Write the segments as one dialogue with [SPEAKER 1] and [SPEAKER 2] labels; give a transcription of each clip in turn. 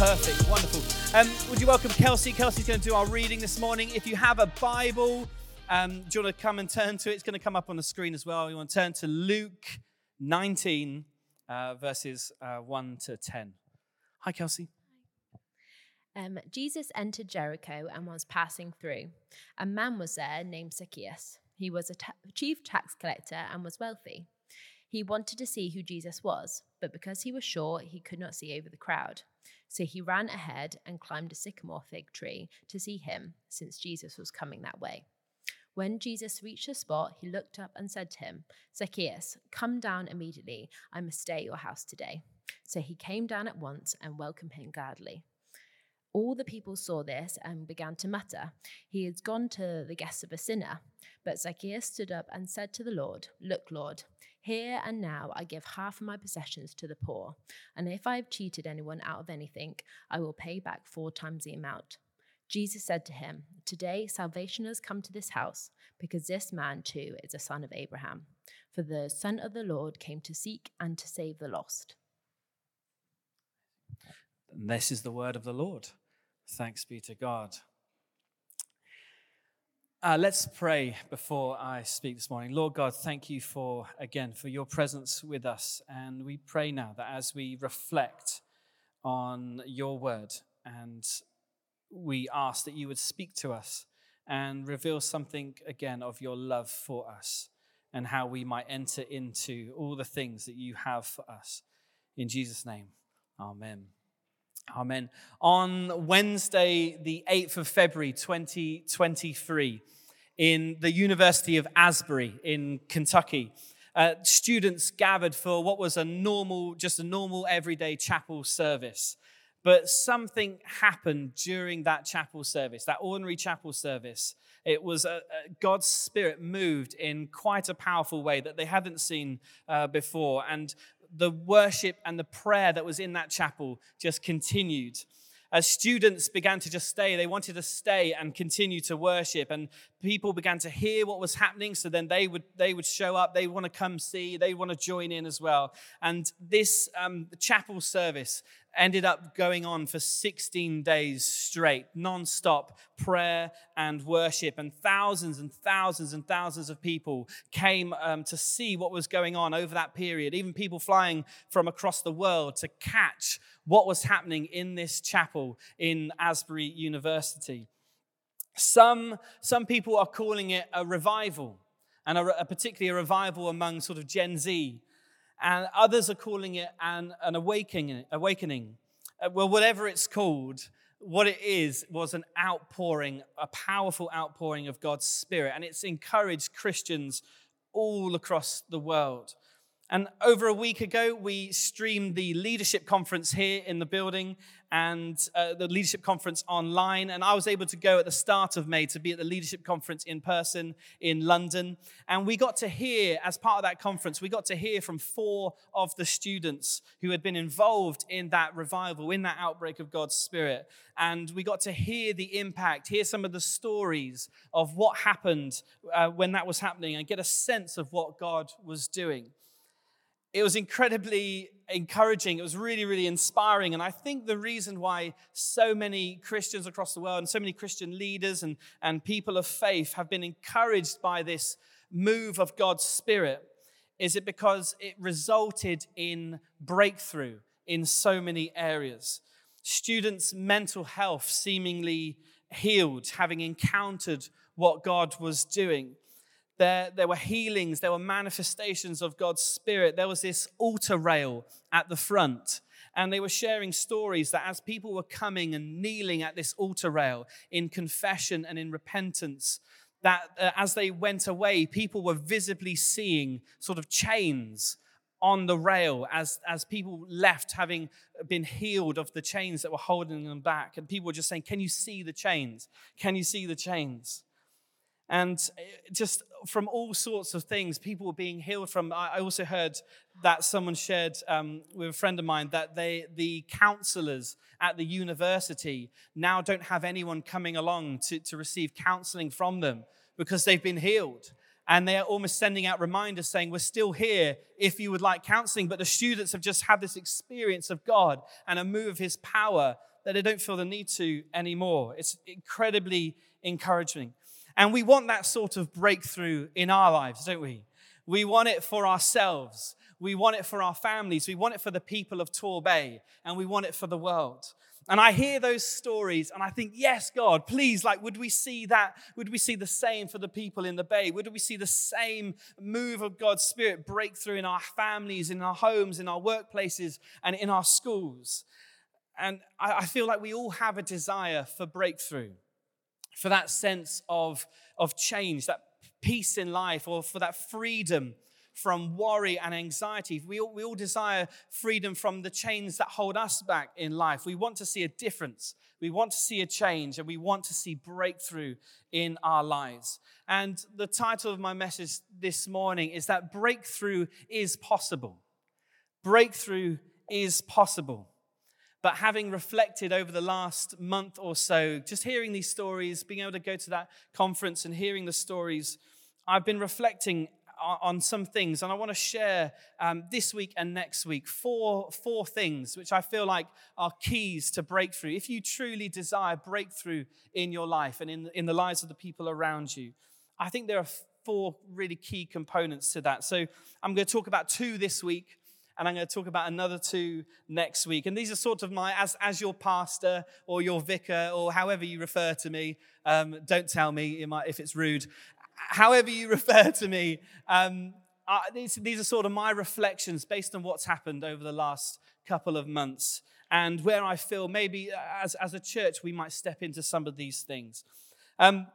[SPEAKER 1] Perfect, wonderful. Um, would you welcome Kelsey? Kelsey's going to do our reading this morning. If you have a Bible, um, do you want to come and turn to it? It's going to come up on the screen as well. You want to turn to Luke 19, uh, verses uh, 1 to 10. Hi, Kelsey.
[SPEAKER 2] Um, Jesus entered Jericho and was passing through. A man was there named Zacchaeus. He was a ta- chief tax collector and was wealthy. He wanted to see who Jesus was, but because he was short, he could not see over the crowd. So he ran ahead and climbed a sycamore fig tree to see him, since Jesus was coming that way. When Jesus reached the spot, he looked up and said to him, Zacchaeus, come down immediately. I must stay at your house today. So he came down at once and welcomed him gladly. All the people saw this and began to mutter, He has gone to the guests of a sinner. But Zacchaeus stood up and said to the Lord, Look, Lord, here and now I give half of my possessions to the poor, and if I have cheated anyone out of anything, I will pay back four times the amount. Jesus said to him, Today salvation has come to this house, because this man too is a son of Abraham. For the Son of the Lord came to seek and to save the lost.
[SPEAKER 1] This is the word of the Lord. Thanks be to God. Uh, let's pray before I speak this morning. Lord God, thank you for, again, for your presence with us. And we pray now that as we reflect on your word and we ask that you would speak to us and reveal something again of your love for us and how we might enter into all the things that you have for us. In Jesus' name, amen. Amen. On Wednesday, the 8th of February, 2023, in the University of Asbury in Kentucky, uh, students gathered for what was a normal, just a normal everyday chapel service. But something happened during that chapel service, that ordinary chapel service. It was uh, God's Spirit moved in quite a powerful way that they hadn't seen uh, before. And the worship and the prayer that was in that chapel just continued. As students began to just stay, they wanted to stay and continue to worship. And people began to hear what was happening. So then they would, they would show up. They want to come see. They want to join in as well. And this um, chapel service ended up going on for 16 days straight, non-stop prayer and worship. And thousands and thousands and thousands of people came um, to see what was going on over that period, even people flying from across the world to catch what was happening in this chapel in Asbury University. Some, some people are calling it a revival, and a, a particularly a revival among sort of Gen Z and others are calling it an, an awakening. awakening. Uh, well, whatever it's called, what it is was an outpouring, a powerful outpouring of God's Spirit, and it's encouraged Christians all across the world. And over a week ago, we streamed the leadership conference here in the building and uh, the leadership conference online. And I was able to go at the start of May to be at the leadership conference in person in London. And we got to hear, as part of that conference, we got to hear from four of the students who had been involved in that revival, in that outbreak of God's Spirit. And we got to hear the impact, hear some of the stories of what happened uh, when that was happening, and get a sense of what God was doing it was incredibly encouraging. It was really, really inspiring. And I think the reason why so many Christians across the world and so many Christian leaders and, and people of faith have been encouraged by this move of God's Spirit is it because it resulted in breakthrough in so many areas. Students' mental health seemingly healed, having encountered what God was doing. There, there were healings, there were manifestations of God's Spirit. There was this altar rail at the front. And they were sharing stories that as people were coming and kneeling at this altar rail in confession and in repentance, that uh, as they went away, people were visibly seeing sort of chains on the rail as, as people left having been healed of the chains that were holding them back. And people were just saying, Can you see the chains? Can you see the chains? And eh, just from all sorts of things, people were being healed from. I also heard that someone shared um, with a friend of mine that they, the counselors at the university now don't have anyone coming along to, to receive counseling from them because they've been healed. And they're almost sending out reminders saying, We're still here if you would like counseling. But the students have just had this experience of God and a move of His power that they don't feel the need to anymore. It's incredibly encouraging. And we want that sort of breakthrough in our lives, don't we? We want it for ourselves. We want it for our families. We want it for the people of Torbay. And we want it for the world. And I hear those stories and I think, yes, God, please, like, would we see that? Would we see the same for the people in the Bay? Would we see the same move of God's Spirit breakthrough in our families, in our homes, in our workplaces, and in our schools? And I, feel like we all have a desire for breakthrough, for that sense of, of change, that peace in life, or for that freedom from worry and anxiety. We all, we all desire freedom from the chains that hold us back in life. We want to see a difference. We want to see a change and we want to see breakthrough in our lives. And the title of my message this morning is that breakthrough is possible. Breakthrough is possible. But having reflected over the last month or so, just hearing these stories, being able to go to that conference and hearing the stories, I've been reflecting on some things, and I want to share um, this week and next week four, four things which I feel like are keys to breakthrough. If you truly desire breakthrough in your life and in, in the lives of the people around you, I think there are four really key components to that. So I'm going to talk about two this week, and I'm going to talk about another two next week. And these are sort of my, as, as your pastor or your vicar or however you refer to me, um, don't tell me if it's rude however you refer to me, um, uh, these, these are sort of my reflections based on what's happened over the last couple of months and where I feel maybe uh, as, as a church we might step into some of these things. Um,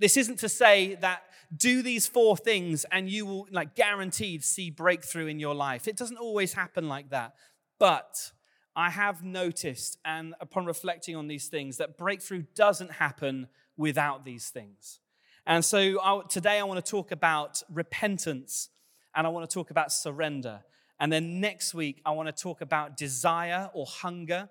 [SPEAKER 1] this isn't to say that do these four things and you will like guaranteed see breakthrough in your life. It doesn't always happen like that. But I have noticed and upon reflecting on these things that breakthrough doesn't happen without these things. And so I, today I want to talk about repentance and I want to talk about surrender. And then next week I want to talk about desire or hunger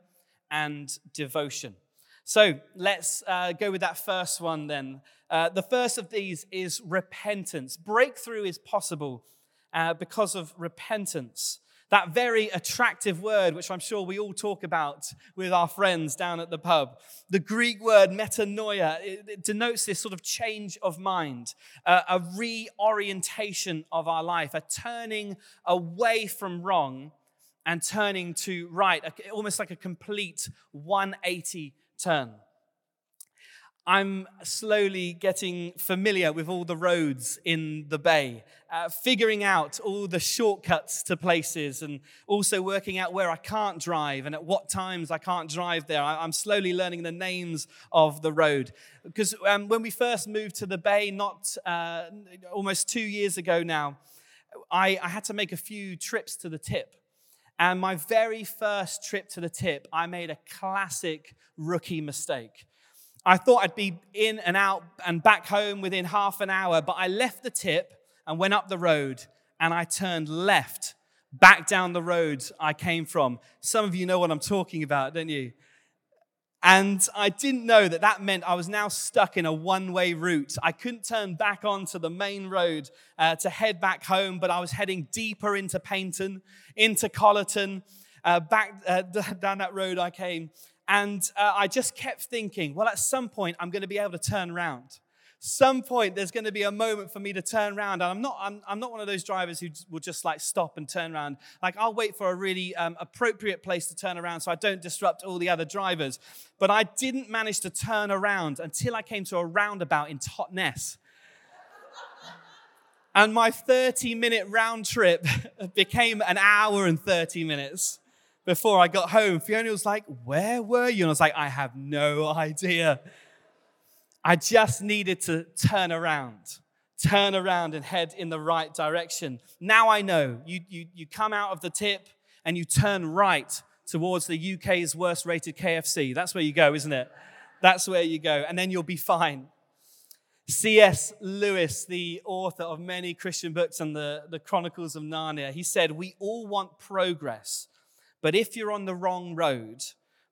[SPEAKER 1] and devotion. So let's uh, go with that first one then. Uh, the first of these is repentance. Breakthrough is possible uh, because of repentance. That very attractive word, which I'm sure we all talk about with our friends down at the pub. The Greek word metanoia, it, it denotes this sort of change of mind, uh, a reorientation of our life, a turning away from wrong and turning to right, almost like a complete 180 turn. I'm slowly getting familiar with all the roads in the bay, uh, figuring out all the shortcuts to places, and also working out where I can't drive and at what times I can't drive there. I, am slowly learning the names of the road. Because um, when we first moved to the bay, not uh, almost two years ago now, I, I had to make a few trips to the tip. And my very first trip to the tip, I made a classic rookie mistake. I thought I'd be in and out and back home within half an hour, but I left the tip and went up the road and I turned left back down the road I came from. Some of you know what I'm talking about, don't you? And I didn't know that that meant I was now stuck in a one way route. I couldn't turn back onto the main road uh, to head back home, but I was heading deeper into Paignton, into Collaton, uh, back uh, down that road I came. And uh, I just kept thinking, well, at some point, I'm going to be able to turn around. Some point, there's going to be a moment for me to turn around. And I'm not, I'm, I'm not one of those drivers who will just like stop and turn around. Like, I'll wait for a really um, appropriate place to turn around so I don't disrupt all the other drivers. But I didn't manage to turn around until I came to a roundabout in Totnes. and my 30 minute round trip became an hour and 30 minutes before I got home, Fiona was like, Where were you? And I was like, I have no idea. I just needed to turn around, turn around and head in the right direction. Now I know. You, you, you come out of the tip and you turn right towards the UK's worst rated KFC. That's where you go, isn't it? That's where you go. And then you'll be fine. C.S. Lewis, the author of many Christian books and the, the Chronicles of Narnia, he said, We all want progress but if you're on the wrong road,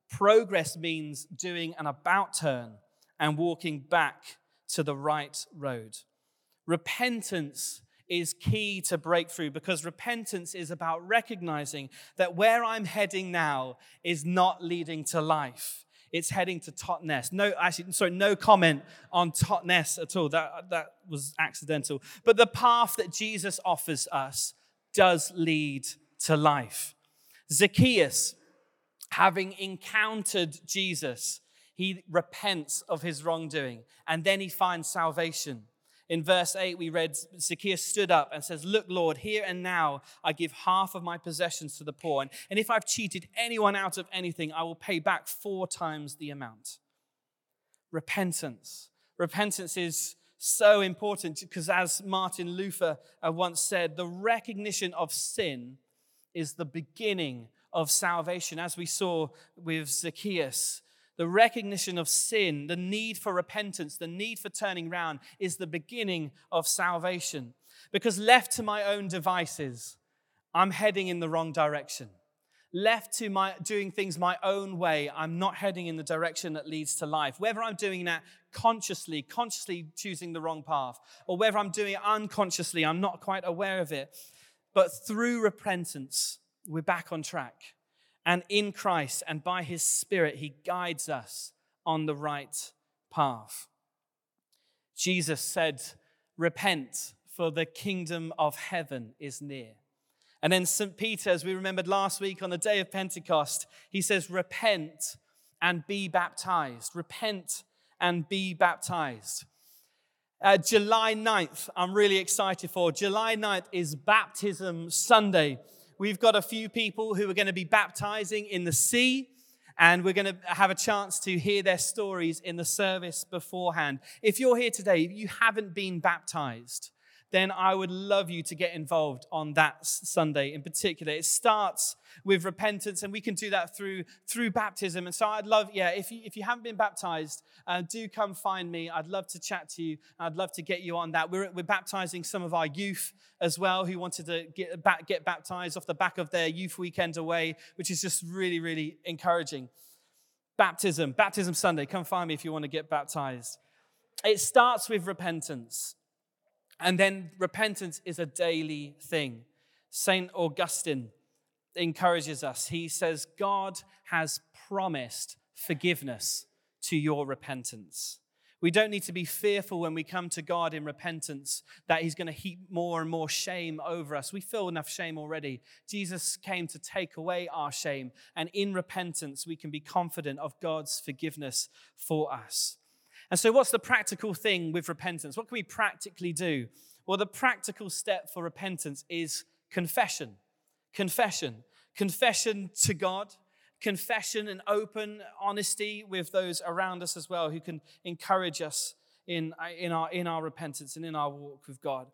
[SPEAKER 1] progress means doing an about turn and walking back to the right road. Repentance is key to breakthrough because repentance is about recognizing that where I'm heading now is not leading to life. It's heading to Totnes. No, actually, sorry, no comment on Totnes at all. That, that was accidental. But the path that Jesus offers us does lead to life. Zacchaeus, having encountered Jesus, he repents of his wrongdoing and then he finds salvation. In verse 8, we read Zacchaeus stood up and says, Look, Lord, here and now I give half of my possessions to the poor. And, and if I've cheated anyone out of anything, I will pay back four times the amount. Repentance. Repentance is so important because, as Martin Luther uh, once said, the recognition of sin is the beginning of salvation. As we saw with Zacchaeus, the recognition of sin, the need for repentance, the need for turning round is the beginning of salvation. Because left to my own devices, I'm heading in the wrong direction. Left to my doing things my own way, I'm not heading in the direction that leads to life. Whether I'm doing that consciously, consciously choosing the wrong path, or whether I'm doing it unconsciously, I'm not quite aware of it. But through repentance, we're back on track. And in Christ and by his Spirit, he guides us on the right path. Jesus said, Repent, for the kingdom of heaven is near. And then St. Peter, as we remembered last week on the day of Pentecost, he says, Repent and be baptized. Repent and be baptized. Uh, July 9th, I'm really excited for. July 9th is Baptism Sunday we've got a few people who are going to be baptizing in the sea, and we're going to have a chance to hear their stories in the service beforehand. If you're here today, you haven't been baptized, then I would love you to get involved on that Sunday in particular. It starts with repentance, and we can do that through through baptism. And so I'd love, yeah, if you if you haven't been baptized, uh, do come find me. I'd love to chat to you. I'd love to get you on that. We're we're baptizing some of our youth as well who wanted to get get baptized off the back of their youth weekend away, which is just really really encouraging. Baptism, baptism Sunday. Come find me if you want to get baptized. It starts with repentance. And then repentance is a daily thing. St. Augustine encourages us. He says, God has promised forgiveness to your repentance. We don't need to be fearful when we come to God in repentance that He's going to heap more and more shame over us. We feel enough shame already. Jesus came to take away our shame, and in repentance, we can be confident of God's forgiveness for us. And so, what's the practical thing with repentance? What can we practically do? Well, the practical step for repentance is confession. Confession. Confession to God, confession and open honesty with those around us as well who can encourage us in, in, our, in our repentance and in our walk with God.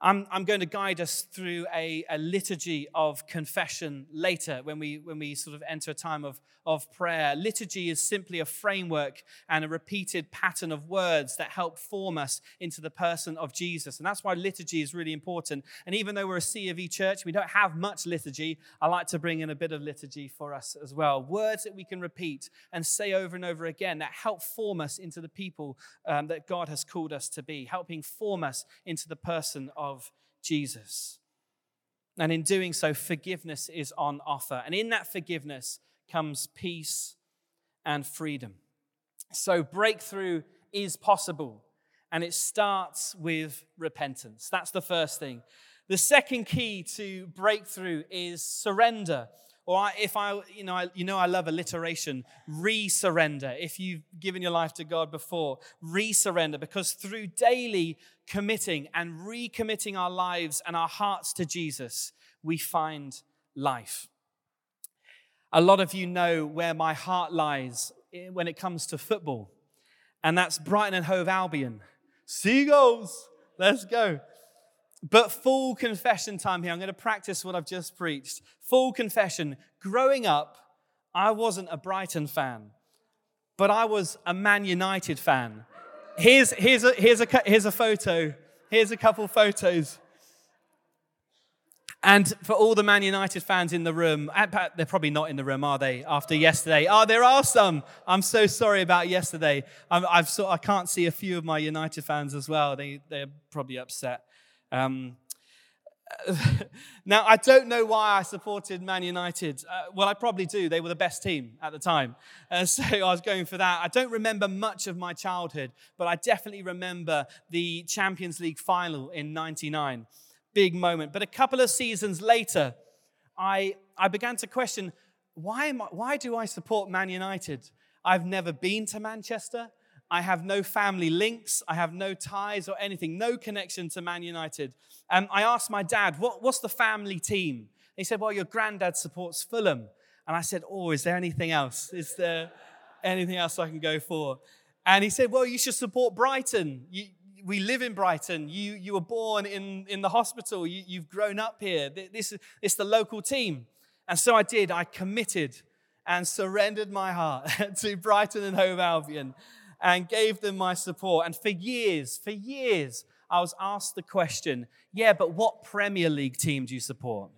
[SPEAKER 1] I'm, I'm going to guide us through a, a, liturgy of confession later when we, when we sort of enter a time of, of prayer. Liturgy is simply a framework and a repeated pattern of words that help form us into the person of Jesus. And that's why liturgy is really important. And even though we're a C of E church, we don't have much liturgy, I like to bring in a bit of liturgy for us as well. Words that we can repeat and say over and over again that help form us into the people um, that God has called us to be, helping form us into the person of of Jesus. And in doing so, forgiveness is on offer. And in that forgiveness comes peace and freedom. So breakthrough is possible. And it starts with repentance. That's the first thing. The second key to breakthrough is surrender. Or if I, you know, I, you know, I love alliteration, re-surrender. If you've given your life to God before, re-surrender, because through daily committing and recommitting our lives and our hearts to Jesus, we find life. A lot of you know where my heart lies eh, when it comes to football, and that's Brighton and Hove Albion. Seagulls, let's go. But full confession time here. I'm going to practice what I've just preached. Full confession. Growing up, I wasn't a Brighton fan, but I was a Man United fan. Here's, here's, a, here's, a, here's a photo. Here's a couple photos. And for all the Man United fans in the room, uh, they're probably not in the room, are they, after yesterday? Oh, there are some. I'm so sorry about yesterday. i have I can't see a few of my United fans as well. They, they're probably upset. Um, now, I don't know why I supported Man United. Uh, well, I probably do. They were the best team at the time. Uh, so I was going for that. I don't remember much of my childhood, but I definitely remember the Champions League final in 99. Big moment. But a couple of seasons later, I, I began to question why, am I, why do I support Man United? I've never been to Manchester. I have no family links. I have no ties or anything, no connection to Man United. Um, I asked my dad, what, What's the family team? He said, Well, your granddad supports Fulham. And I said, Oh, is there anything else? Is there anything else I can go for? And he said, Well, you should support Brighton. You, we live in Brighton. You, you were born in, in the hospital. You, have grown up here. This, it's the local team. And so I did. I committed and surrendered my heart to Brighton and Hove Albion and gave them my support. And for years, for years, I was asked the question yeah, but what Premier League team do you support?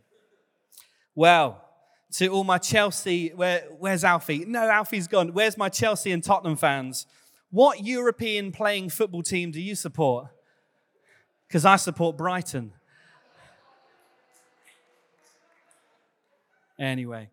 [SPEAKER 1] Well, to all my Chelsea, where, where's Alfie? No, Alfie's gone. Where's my Chelsea and Tottenham fans? What European playing football team do you support? Because I support Brighton. Anyway,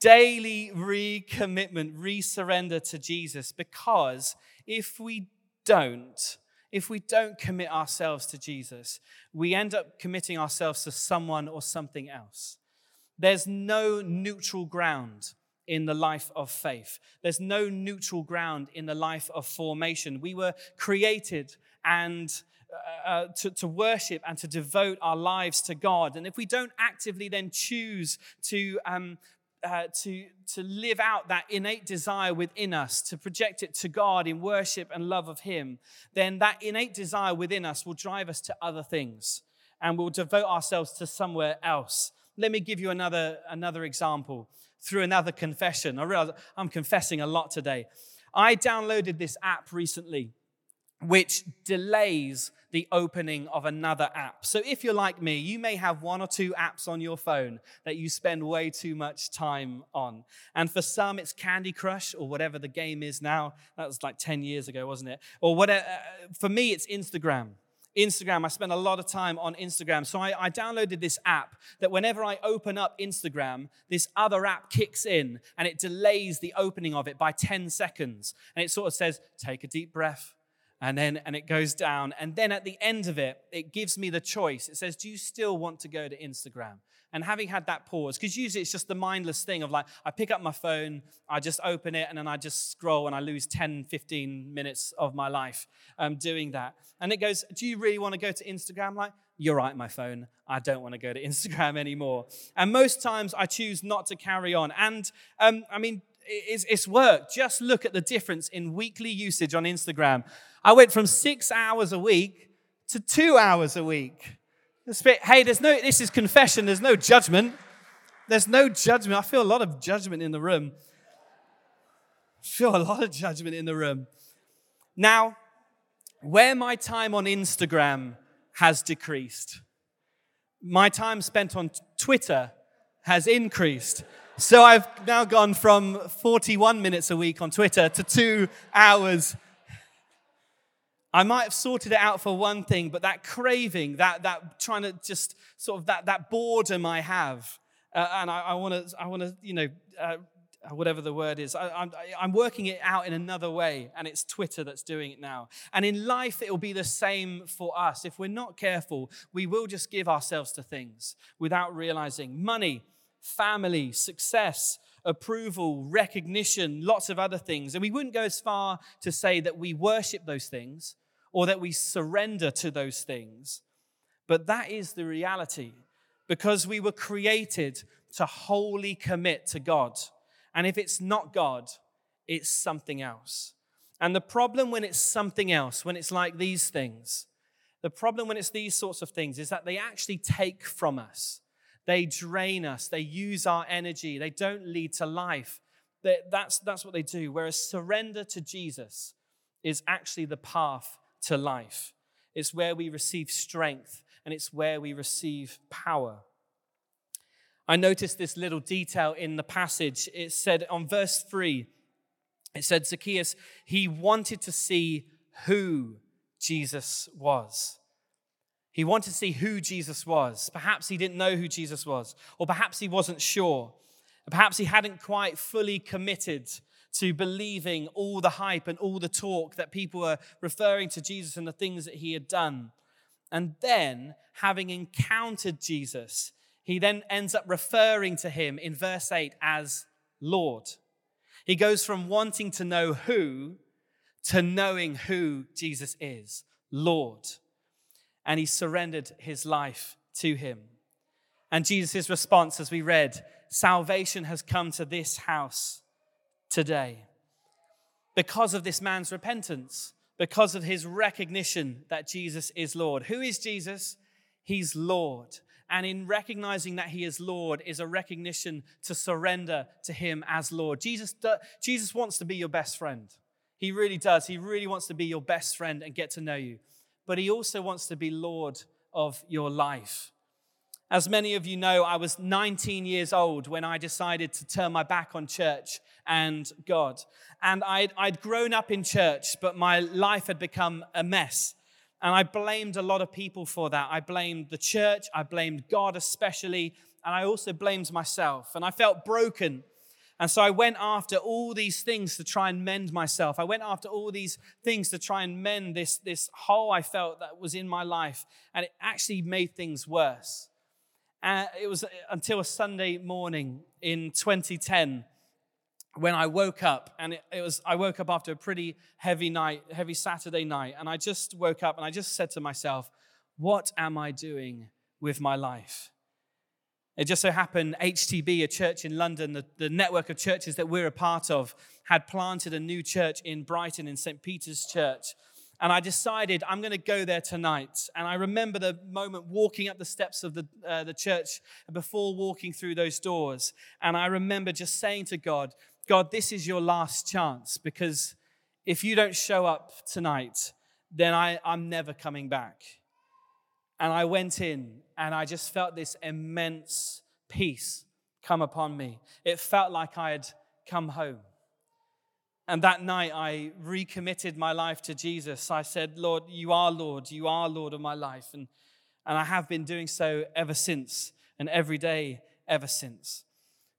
[SPEAKER 1] daily recommitment, resurrender to Jesus. Because if we don't, if we don't commit ourselves to Jesus, we end up committing ourselves to someone or something else. There's no neutral ground in the life of faith. There's no neutral ground in the life of formation. We were created and uh, uh to, to worship and to devote our lives to God. And if we don't actively then choose to um, uh, to, to live out that innate desire within us, to project it to God in worship and love of Him, then that innate desire within us will drive us to other things and we'll devote ourselves to somewhere else. Let me give you another, another example through another confession. I realize I'm confessing a lot today. I downloaded this app recently which delays the opening of another app. So if you're like me, you may have one or two apps on your phone that you spend way too much time on. And for some, it's Candy Crush or whatever the game is now. That was like 10 years ago, wasn't it? Or whatever. Uh, for me, it's Instagram. Instagram, I spend a lot of time on Instagram. So I, I, downloaded this app that whenever I open up Instagram, this other app kicks in and it delays the opening of it by 10 seconds. And it sort of says, take a deep breath and then and it goes down. And then at the end of it it gives me the choice. It says do you still want to go to instagram? And having had that pause because usually it's just the mindless thing of like i pick up my phone i just open it and then i just scroll and i lose 10 15 minutes of my life um, doing that. And it goes do you really want to go to instagram? Like you're right my phone. I don't want to go to instagram anymore. And most times i choose not to carry on. And um, i mean it's, it's work. Just look at the difference in weekly usage on Instagram. I went from six hours a week to two hours a week. Hey, there's no, this is confession, there's no judgment. There's no judgment. I feel a lot of judgment in the room. I feel a lot of judgment in the room. Now, where my time on Instagram has decreased, my time spent on Twitter has increased. So I've now gone from 41 minutes a week on Twitter to two hours. I might have sorted it out for one thing, but that craving, that, that trying to just sort of that, that boredom I have, uh, and I want to, I want to, you know, uh, whatever the word is, I, I'm, I'm working it out in another way, and it's Twitter that's doing it now. And in life, it will be the same for us. If we're not careful, we will just give ourselves to things without realizing money family, success, approval, recognition, lots of other things. And we wouldn't go as far to say that we worship those things or that we surrender to those things. But that is the reality because we were created to wholly commit to God. And if it's not God, it's something else. And the problem when it's something else, when it's like these things, the problem when it's these sorts of things is that they actually take from us. They drain us, they use our energy, they don't lead to life. That's, that's what they do. Whereas surrender to Jesus is actually the path to life. It's where we receive strength and it's where we receive power. I noticed this little detail in the passage. It said on verse 3, it said, Zacchaeus, he wanted to see who Jesus was. He wanted to see who Jesus was. Perhaps he didn't know who Jesus was, or perhaps he wasn't sure. Perhaps he hadn't quite fully committed to believing all the hype and all the talk that people were referring to Jesus and the things that he had done. And then, having encountered Jesus, he then ends up referring to him in verse 8 as Lord. He goes from wanting to know who to knowing who Jesus is, Lord. And he surrendered his life to him. And Jesus' response, as we read, salvation has come to this house today. Because of this man's repentance, because of his recognition that Jesus is Lord. Who is Jesus? He's Lord. And in recognizing that he is Lord is a recognition to surrender to him as Lord. Jesus, Jesus wants to be your best friend. He really does. He really wants to be your best friend and get to know you. But he also wants to be Lord of your life. As many of you know, I was 19 years old when I decided to turn my back on church and God. And I'd, I'd grown up in church, but my life had become a mess. And I blamed a lot of people for that. I blamed the church, I blamed God especially, and I also blamed myself. And I felt broken. And so I went after all these things to try and mend myself. I went after all these things to try and mend this, this hole I felt that was in my life. And it actually made things worse. And it was uh, until a Sunday morning in 2010 when I woke up, and it, it, was I woke up after a pretty heavy night, heavy Saturday night, and I just woke up and I just said to myself, "What am I doing with my life?" It just so happened HTB, a church in London, the, the network of churches that we're a part of, had planted a new church in Brighton in St. Peter's Church. And I decided I'm going to go there tonight. And I remember the moment walking up the steps of the, uh, the church before walking through those doors. And I remember just saying to God, God, this is your last chance because if you don't show up tonight, then I, I'm never coming back. And I went in and I just felt this immense peace come upon me. It felt like I had come home. And that night, I recommitted my life to Jesus. I said, Lord, you are Lord. You are Lord of my life. And, and I have been doing so ever since, and every day ever since.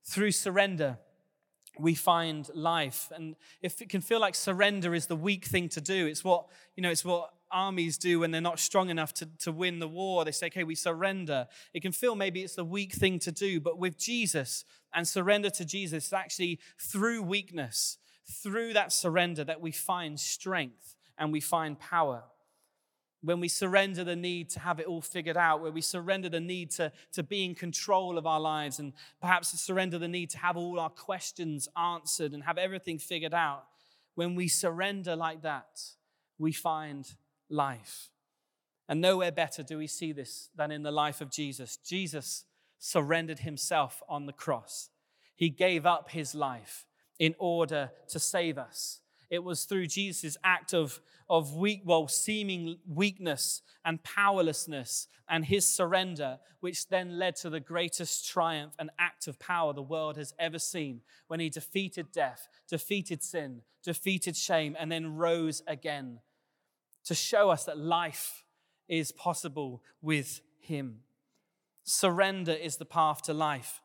[SPEAKER 1] Through surrender, we find life. And if it can feel like surrender is the weak thing to do, it's what, you know, it's what armies do when they're not strong enough to, to win the war. They say, okay, we surrender. It can feel maybe it's the weak thing to do, but with Jesus and surrender to Jesus, it's actually through weakness through that surrender that we find strength and we find power. When we surrender the need to have it all figured out, where we surrender the need to, to be in control of our lives, and perhaps surrender the need to have all our questions answered and have everything figured out, when we surrender like that, we find life. And nowhere better do we see this than in the life of Jesus. Jesus surrendered himself on the cross, he gave up his life in order to save us. It was through Jesus' act of, of weak, well, seeming weakness and powerlessness and his surrender, which then led to the greatest triumph and act of power the world has ever seen when he defeated death, defeated sin, defeated shame, and then rose again to show us that life is possible with him. Surrender is the path to life.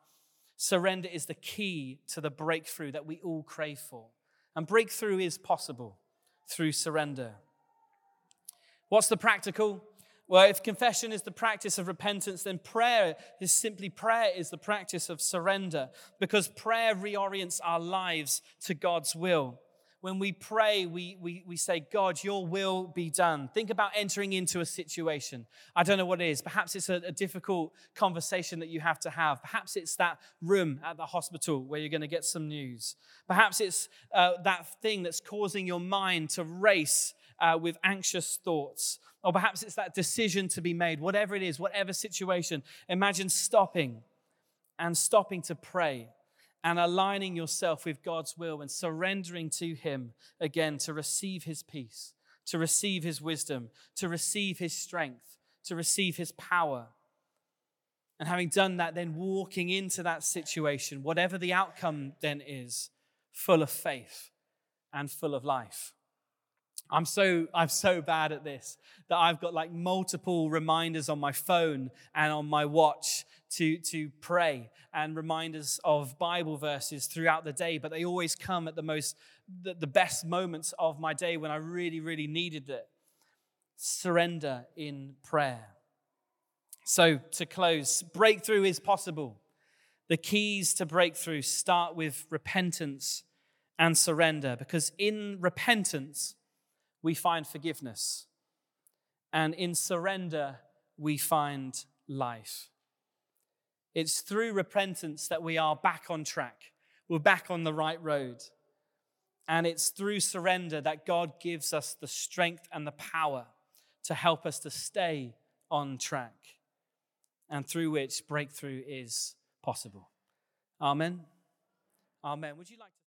[SPEAKER 1] Surrender is the key to the breakthrough that we all crave for. And breakthrough is possible through surrender. What's the practical? Well, if confession is the practice of repentance, then prayer is simply prayer is the practice of surrender because prayer reorients our lives to God's will when we pray, we, we, we say, God, your will be done. Think about entering into a situation. I don't know what it is. Perhaps it's a, a difficult conversation that you have to have. Perhaps it's that room at the hospital where you're going to get some news. Perhaps it's uh, that thing that's causing your mind to race uh, with anxious thoughts. Or perhaps it's that decision to be made. Whatever it is, whatever situation, imagine stopping and stopping to pray and aligning yourself with God's will and surrendering to Him again to receive His peace, to receive His wisdom, to receive His strength, to receive His power. And having done that, then walking into that situation, whatever the outcome then is, full of faith and full of life. I'm so I'm so bad at this that I've got like multiple reminders on my phone and on my watch to to pray and reminders of Bible verses throughout the day, but they always come at the most the, the best moments of my day when I really really needed it. Surrender in prayer. So to close, breakthrough is possible. The keys to breakthrough start with repentance and surrender because in repentance we find forgiveness. And in surrender, we find life. It's through repentance that we are back on track. We're back on the right road. And it's through surrender that God gives us the strength and the power to help us to stay on track, and through which breakthrough is possible. Amen. Amen. Would you like to?